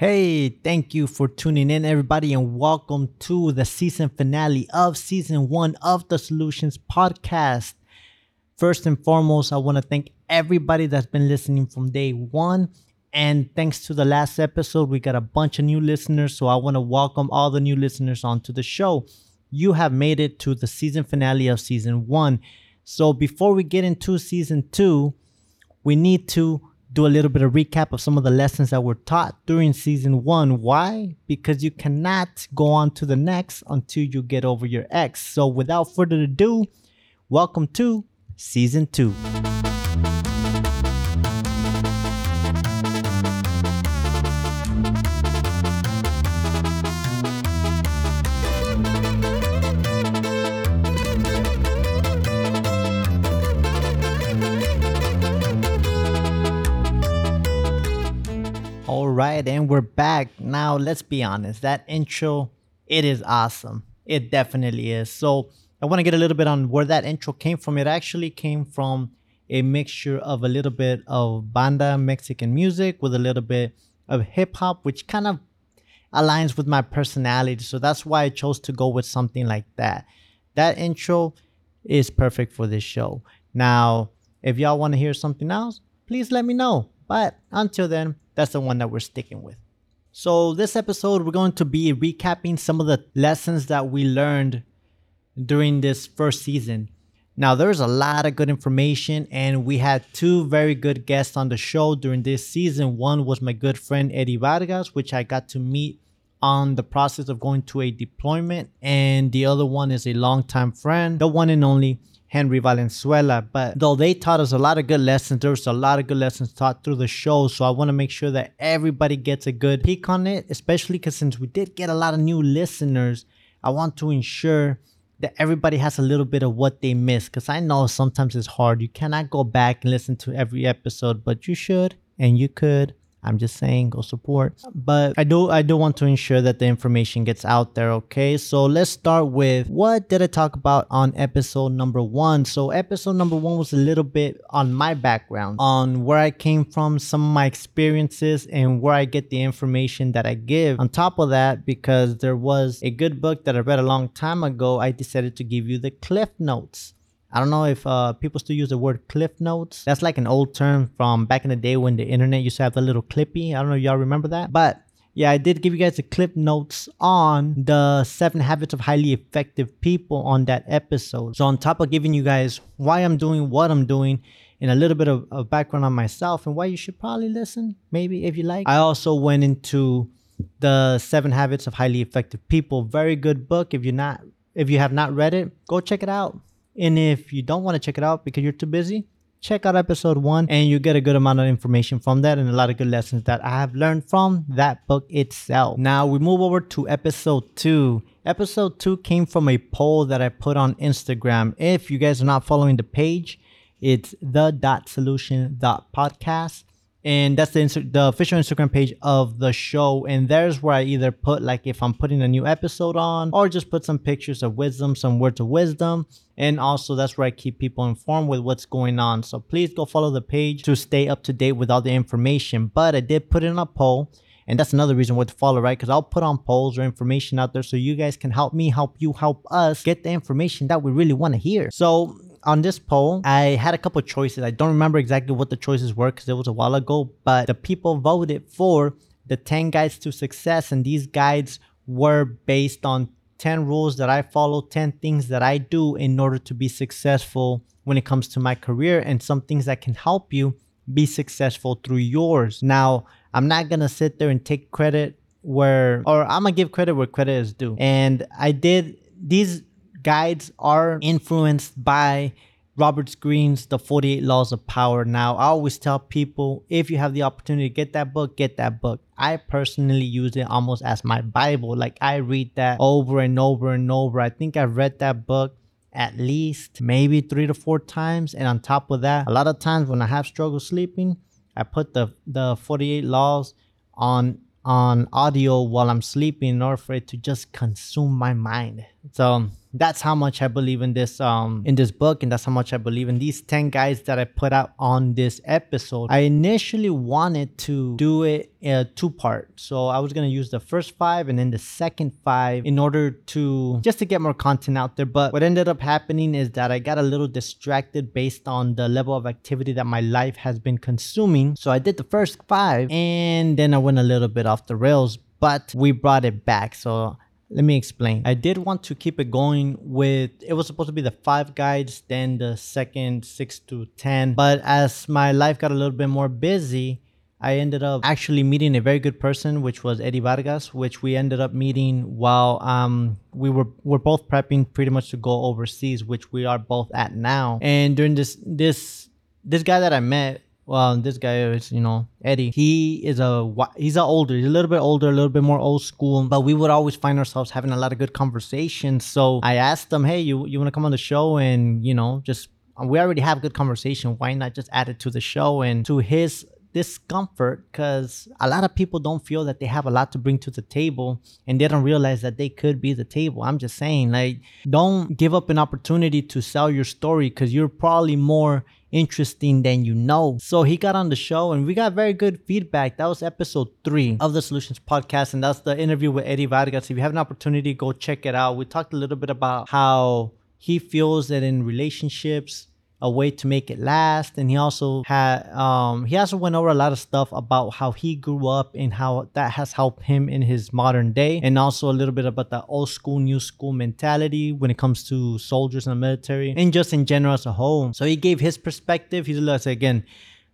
Hey, thank you for tuning in, everybody, and welcome to the season finale of season one of the Solutions Podcast. First and foremost, I want to thank everybody that's been listening from day one. And thanks to the last episode, we got a bunch of new listeners. So I want to welcome all the new listeners onto the show. You have made it to the season finale of season one. So before we get into season two, we need to do a little bit of recap of some of the lessons that were taught during season one. Why? Because you cannot go on to the next until you get over your ex. So without further ado, welcome to season two. Right, and we're back. Now, let's be honest. That intro, it is awesome. It definitely is. So, I want to get a little bit on where that intro came from. It actually came from a mixture of a little bit of banda Mexican music with a little bit of hip hop, which kind of aligns with my personality. So, that's why I chose to go with something like that. That intro is perfect for this show. Now, if y'all want to hear something else, please let me know. But until then, that's the one that we're sticking with. So, this episode, we're going to be recapping some of the lessons that we learned during this first season. Now, there's a lot of good information, and we had two very good guests on the show during this season. One was my good friend Eddie Vargas, which I got to meet on the process of going to a deployment, and the other one is a longtime friend, the one and only Henry Valenzuela. But though they taught us a lot of good lessons, there was a lot of good lessons taught through the show. So I want to make sure that everybody gets a good peek on it, especially because since we did get a lot of new listeners, I want to ensure that everybody has a little bit of what they missed. Because I know sometimes it's hard. You cannot go back and listen to every episode, but you should and you could. I'm just saying go support. But I do I do want to ensure that the information gets out there, okay? So let's start with what did I talk about on episode number 1? So episode number 1 was a little bit on my background, on where I came from, some of my experiences and where I get the information that I give. On top of that, because there was a good book that I read a long time ago, I decided to give you the cliff notes. I don't know if uh, people still use the word cliff notes. That's like an old term from back in the day when the internet used to have the little clippy. I don't know if y'all remember that. But yeah, I did give you guys the clip notes on the seven habits of highly effective people on that episode. So on top of giving you guys why I'm doing what I'm doing and a little bit of, of background on myself and why you should probably listen, maybe if you like. I also went into the seven habits of highly effective people. Very good book. If you're not if you have not read it, go check it out. And if you don't want to check it out because you're too busy, check out episode one and you get a good amount of information from that and a lot of good lessons that I have learned from that book itself. Now we move over to episode two. Episode two came from a poll that I put on Instagram. If you guys are not following the page, it's the dot solution dot podcast and that's the the official Instagram page of the show. And there's where I either put like if I'm putting a new episode on, or just put some pictures of wisdom, some words of wisdom. And also that's where I keep people informed with what's going on. So please go follow the page to stay up to date with all the information. But I did put in a poll. And that's another reason why to follow, right? Because I'll put on polls or information out there so you guys can help me, help you, help us get the information that we really want to hear. So on this poll, I had a couple choices. I don't remember exactly what the choices were because it was a while ago, but the people voted for the 10 guides to success, and these guides were based on 10 rules that I follow, 10 things that I do in order to be successful when it comes to my career, and some things that can help you be successful through yours. Now, I'm not gonna sit there and take credit where, or I'm gonna give credit where credit is due. And I did these guides are influenced by Robert Greene's The 48 Laws of Power. Now, I always tell people if you have the opportunity to get that book, get that book. I personally use it almost as my Bible. Like I read that over and over and over. I think I've read that book at least maybe three to four times. And on top of that, a lot of times when I have struggle sleeping, I put the, the 48 laws on on audio while I'm sleeping in order for it to just consume my mind. So that's how much I believe in this um in this book and that's how much I believe in these 10 guys that I put out on this episode. I initially wanted to do it a two part. So I was going to use the first 5 and then the second 5 in order to just to get more content out there, but what ended up happening is that I got a little distracted based on the level of activity that my life has been consuming. So I did the first 5 and then I went a little bit off the rails, but we brought it back. So let me explain. I did want to keep it going with it was supposed to be the five guides, then the second six to ten. But as my life got a little bit more busy, I ended up actually meeting a very good person, which was Eddie Vargas, which we ended up meeting while um we were we're both prepping pretty much to go overseas, which we are both at now. And during this this this guy that I met well, this guy is, you know, Eddie. He is a he's a older, he's a little bit older, a little bit more old school. But we would always find ourselves having a lot of good conversations. So I asked him, hey, you you want to come on the show and you know just we already have good conversation. Why not just add it to the show? And to his discomfort because a lot of people don't feel that they have a lot to bring to the table and they don't realize that they could be the table. I'm just saying, like, don't give up an opportunity to sell your story because you're probably more interesting than you know. So he got on the show and we got very good feedback. That was episode three of the Solutions Podcast, and that's the interview with Eddie Vargas. If you have an opportunity, go check it out. We talked a little bit about how he feels that in relationships, a way to make it last. And he also had um he also went over a lot of stuff about how he grew up and how that has helped him in his modern day. And also a little bit about the old school new school mentality when it comes to soldiers in the military and just in general as a whole. So he gave his perspective. He's let's say again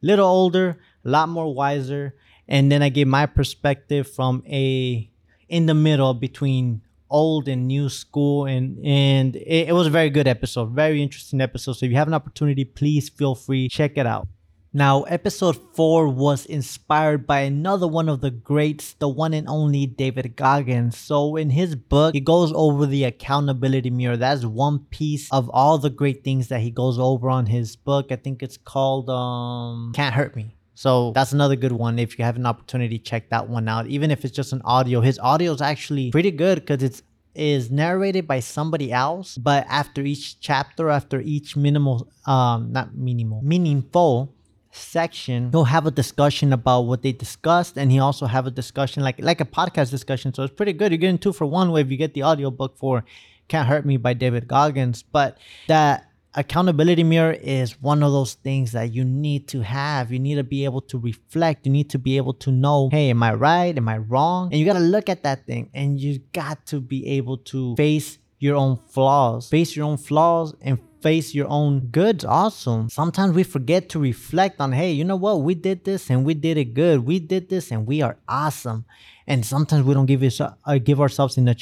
little older a lot more wiser. And then i gave my perspective from a in the middle between old and new school and and it, it was a very good episode very interesting episode so if you have an opportunity please feel free check it out now, episode 4 was inspired by another one of the greats, the one and only David Goggins. So, in his book, he goes over the accountability mirror. That's one piece of all the great things that he goes over on his book. I think it's called um, Can't Hurt Me. So that's another good one. If you have an opportunity, check that one out. Even if it's just an audio, his audio is actually pretty good because it's is narrated by somebody else, but after each chapter, after each minimal, um, not minimal, meaningful section, he'll have a discussion about what they discussed, and he also have a discussion like like a podcast discussion. So it's pretty good. You're getting two for one if you get the audiobook for "Can't Hurt Me" by David Goggins, but that accountability mirror is one of those things that you need to have. You need to be able to reflect. You need to be able to know, hey, am I right? Am I wrong? And you got to look at that thing and you got to be able to face your own flaws, face your own flaws and face your own goods also. Sometimes we forget to reflect on, hey, you know what? We did this and we did it good. We did this and we are awesome. And sometimes we don't give us, uh, give ourselves enough.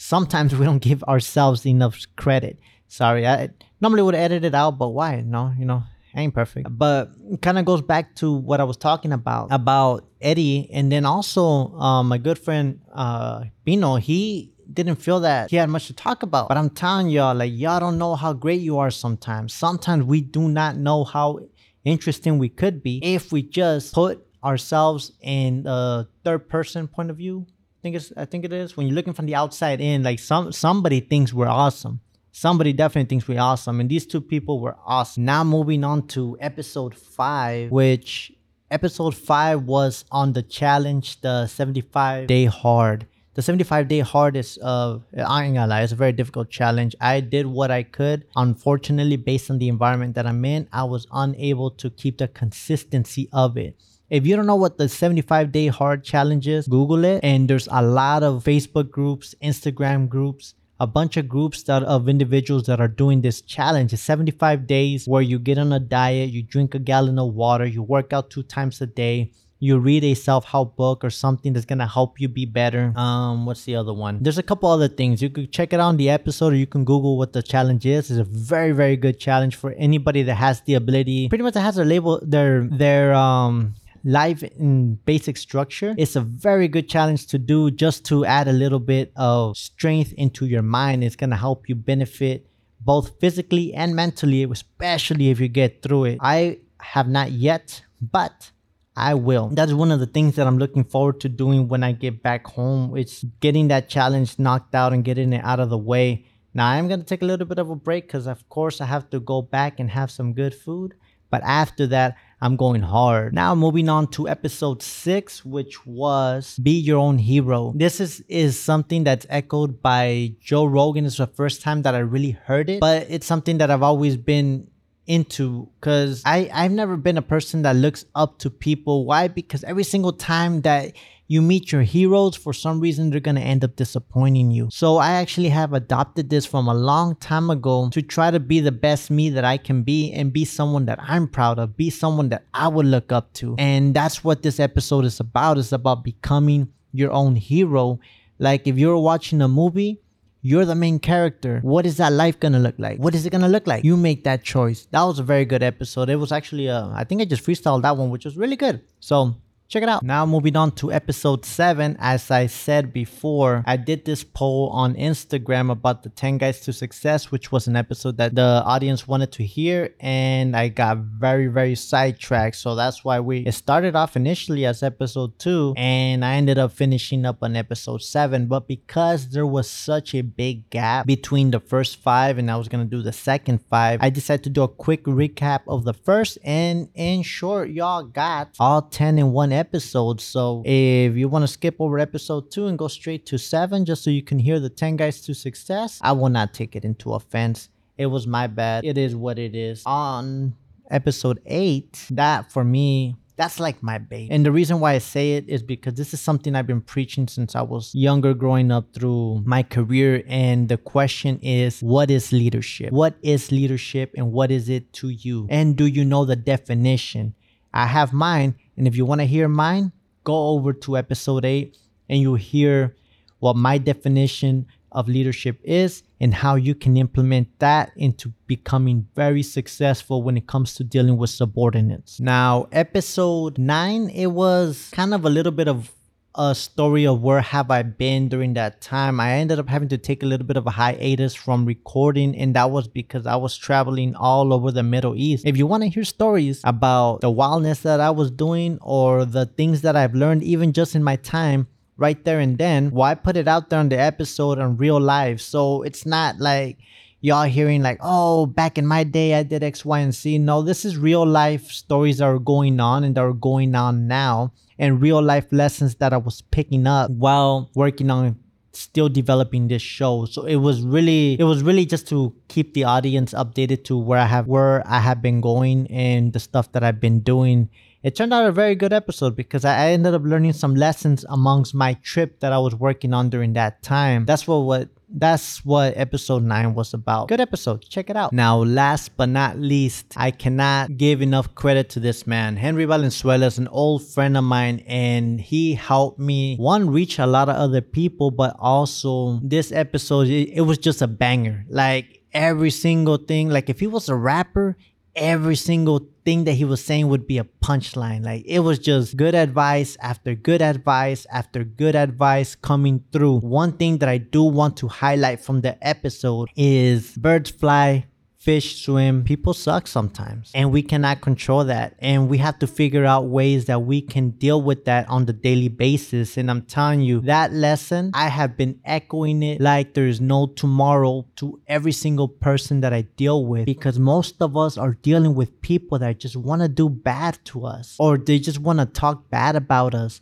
Sometimes we don't give ourselves enough credit. Sorry, I normally would edit it out, but why? No, you know, ain't perfect. But kind of goes back to what I was talking about about Eddie, and then also um, my good friend uh, Bino. He didn't feel that he had much to talk about. But I'm telling y'all, like y'all don't know how great you are sometimes. Sometimes we do not know how interesting we could be if we just put ourselves in a third person point of view. I think it's I think it is when you're looking from the outside in, like some somebody thinks we're awesome somebody definitely thinks we're awesome. And these two people were awesome. Now moving on to episode five, which episode five was on the challenge, the 75 day hard. The 75 day hard is, uh, I ain't gonna lie, it's a very difficult challenge. I did what I could. Unfortunately, based on the environment that I'm in, I was unable to keep the consistency of it. If you don't know what the 75 day hard challenge is, Google it. And there's a lot of Facebook groups, Instagram groups, a bunch of groups that of individuals that are doing this challenge. It's 75 days where you get on a diet, you drink a gallon of water, you work out two times a day, you read a self-help book or something that's gonna help you be better. Um, what's the other one? There's a couple other things. You could check it out on the episode or you can Google what the challenge is. It's a very, very good challenge for anybody that has the ability, pretty much that has their label their their um life in basic structure, it's a very good challenge to do just to add a little bit of strength into your mind. It's going to help you benefit both physically and mentally, especially if you get through it. I have not yet, but I will. That's one of the things that I'm looking forward to doing when I get back home. It's getting that challenge knocked out and getting it out of the way Now I'm gonna take a little bit of a break because of course I have to go back and have some good food. But after that, I'm going hard. Now moving on to episode six, which was Be Your Own Hero. This is, is something that's echoed by Joe Rogan. It's the first time that I really heard it, but it's something that I've always been into because I I've never been a person that looks up to people. Why? Because every single time that you meet your heroes, for some reason they're gonna end up disappointing you. So I actually have adopted this from a long time ago to try to be the best me that I can be and be someone that I'm proud of, be someone that I would look up to. And that's what this episode is about. It's about becoming your own hero. Like if you're watching a movie you're the main character. What is that life gonna look like? What is it gonna look like? You make that choice. That was a very good episode. It was actually, uh, I think I just freestyled that one, which was really good. So Check it out. Now moving on to episode 7. As I said before, I did this poll on Instagram about the 10 guys to success, which was an episode that the audience wanted to hear and I got very very sidetracked. So that's why we it started off initially as episode 2 and I ended up finishing up on episode 7, but because there was such a big gap between the first 5 and I was going to do the second 5, I decided to do a quick recap of the first and in short, y'all got all 10 in one episodes. So if you want to skip over episode two and go straight to seven, just so you can hear the 10 guys to success, I will not take it into offense. It was my bad. It is what it is. On episode eight, that for me, that's like my baby. And the reason why I say it is because this is something I've been preaching since I was younger, growing up through my career. And the question is, what is leadership? What is leadership and what is it to you? And do you know the definition? I have mine. And if you want to hear mine, go over to episode 8 and you'll hear what my definition of leadership is and how you can implement that into becoming very successful when it comes to dealing with subordinates. Now, episode 9, it was kind of a little bit of a story of where have I been during that time. I ended up having to take a little bit of a hiatus from recording, and that was because I was traveling all over the Middle East. If you want to hear stories about the wildness that I was doing or the things that I've learned, even just in my time, right there and then, why well, put it out there on the episode on real life? So it's not like y'all hearing like, oh, back in my day I did X, Y, and Z. No, this is real life stories that are going on and that are going on now and real life lessons that I was picking up while working on still developing this show. So it was really it was really just to keep the audience updated to where I have where I have been going and the stuff that I've been doing. It turned out a very good episode because I ended up learning some lessons amongst my trip that I was working on during that time. That's what what that's what episode 9 was about. Good episode. Check it out. Now, last but not least, I cannot give enough credit to this man. Henry Valenzuela is an old friend of mine and he helped me one reach a lot of other people, but also this episode it, it was just a banger. Like every single thing, like if he was a rapper, every single thing that he was saying would be a punchline. Like it was just good advice after good advice after good advice coming through. One thing that I do want to highlight from the episode is birds fly, fish swim, people suck sometimes. And we cannot control that. And we have to figure out ways that we can deal with that on the daily basis. And I'm telling you, that lesson, I have been echoing it like there's no tomorrow to every single person that I deal with because most of us are dealing with people that just want to do bad to us or they just want to talk bad about us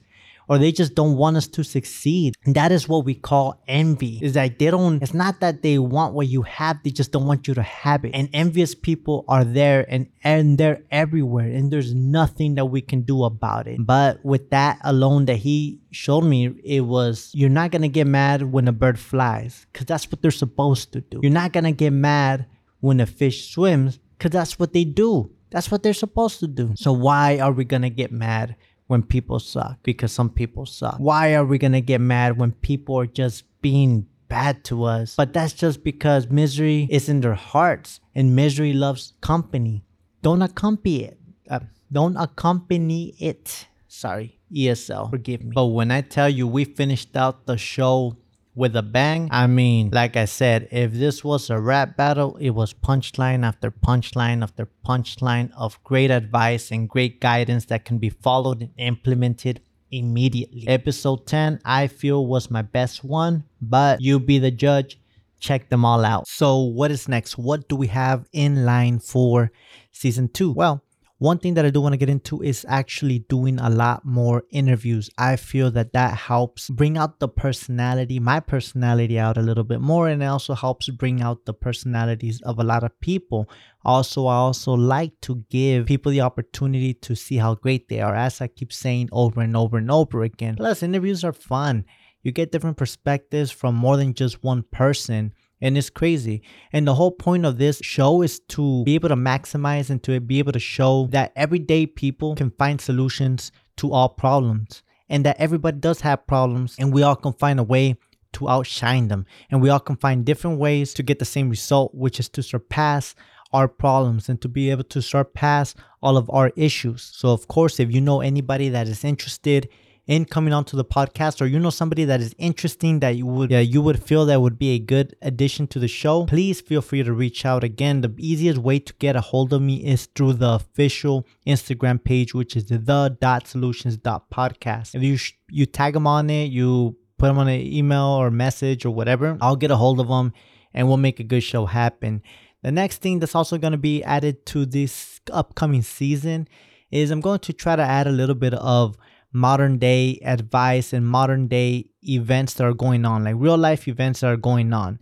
or they just don't want us to succeed. And that is what we call envy. Is that they don't, it's not that they want what you have, they just don't want you to have it. And envious people are there and, and they're everywhere. And there's nothing that we can do about it. But with that alone that he showed me, it was you're not gonna get mad when a bird flies, because that's what they're supposed to do. You're not gonna get mad when a fish swims, because that's what they do. That's what they're supposed to do. So why are we gonna get mad when people suck because some people suck. Why are we gonna get mad when people are just being bad to us? But that's just because misery is in their hearts and misery loves company. Don't accompany it. Uh, don't accompany it. Sorry, ESL, forgive me. But when I tell you we finished out the show with a bang. I mean, like I said, if this was a rap battle, it was punchline after punchline after punchline of great advice and great guidance that can be followed and implemented immediately. Episode 10, I feel was my best one, but you be the judge. check them all out. So, what is next? What do we have in line for season two? Well, one thing that I do want to get into is actually doing a lot more interviews. I feel that that helps bring out the personality, my personality out a little bit more, and it also helps bring out the personalities of a lot of people. Also, I also like to give people the opportunity to see how great they are, as I keep saying over and over and over again. Plus, interviews are fun. You get different perspectives from more than just one person and it's crazy. And the whole point of this show is to be able to maximize and to be able to show that everyday people can find solutions to all problems and that everybody does have problems and we all can find a way to outshine them and we all can find different ways to get the same result which is to surpass our problems and to be able to surpass all of our issues so of course if you know anybody that is interested in coming onto the podcast or you know somebody that is interesting that you would yeah, you would feel that would be a good addition to the show please feel free to reach out again. The easiest way to get a hold of me is through the official instagram page which is the dot solutions dot podcast. If you sh- you tag them on it you put them on an email or message or whatever i'll get a hold of them and we'll make a good show happen. The next thing that's also going to be added to this upcoming season is i'm going to try to add a little bit of modern day advice and modern day events that are going on, like real life events that are going on.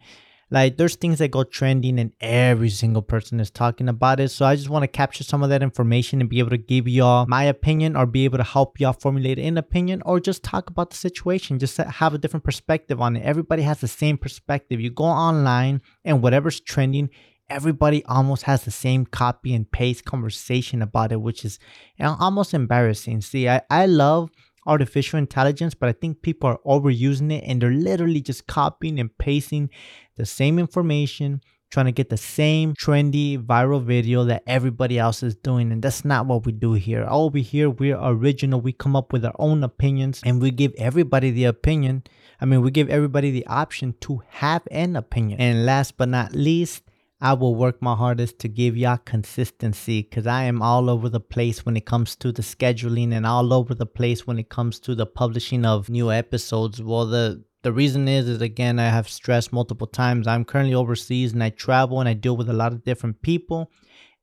Like there's things that go trending and every single person is talking about it. So I just want to capture some of that information and be able to give y'all my opinion or be able to help y'all formulate an opinion or just talk about the situation, just have a different perspective on it. Everybody has the same perspective. You go online and whatever's trending, everybody almost has the same copy and paste conversation about it, which is almost embarrassing. See, I, I love artificial intelligence, but I think people are overusing it and they're literally just copying and pasting the same information, trying to get the same trendy viral video that everybody else is doing. And that's not what we do here. Over here, we're original. We come up with our own opinions and we give everybody the opinion. I mean, we give everybody the option to have an opinion. And last but not least, I will work my hardest to give y'all consistency because I am all over the place when it comes to the scheduling and all over the place when it comes to the publishing of new episodes. Well, the the reason is is again I have stressed multiple times. I'm currently overseas and I travel and I deal with a lot of different people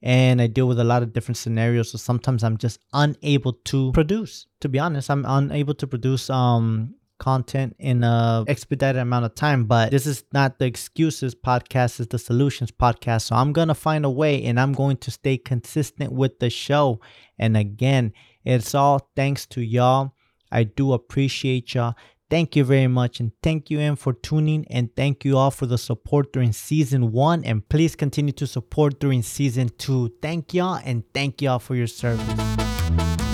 and I deal with a lot of different scenarios. So sometimes I'm just unable to produce. To be honest, I'm unable to produce um content in a expedited amount of time but this is not the excuses podcast is the solutions podcast so i'm gonna find a way and i'm going to stay consistent with the show and again it's all thanks to y'all i do appreciate y'all Thank you very much and thank you in for tuning and thank you all for the support during season one and please continue to support during season two. Thank y'all and thank y'all for your service.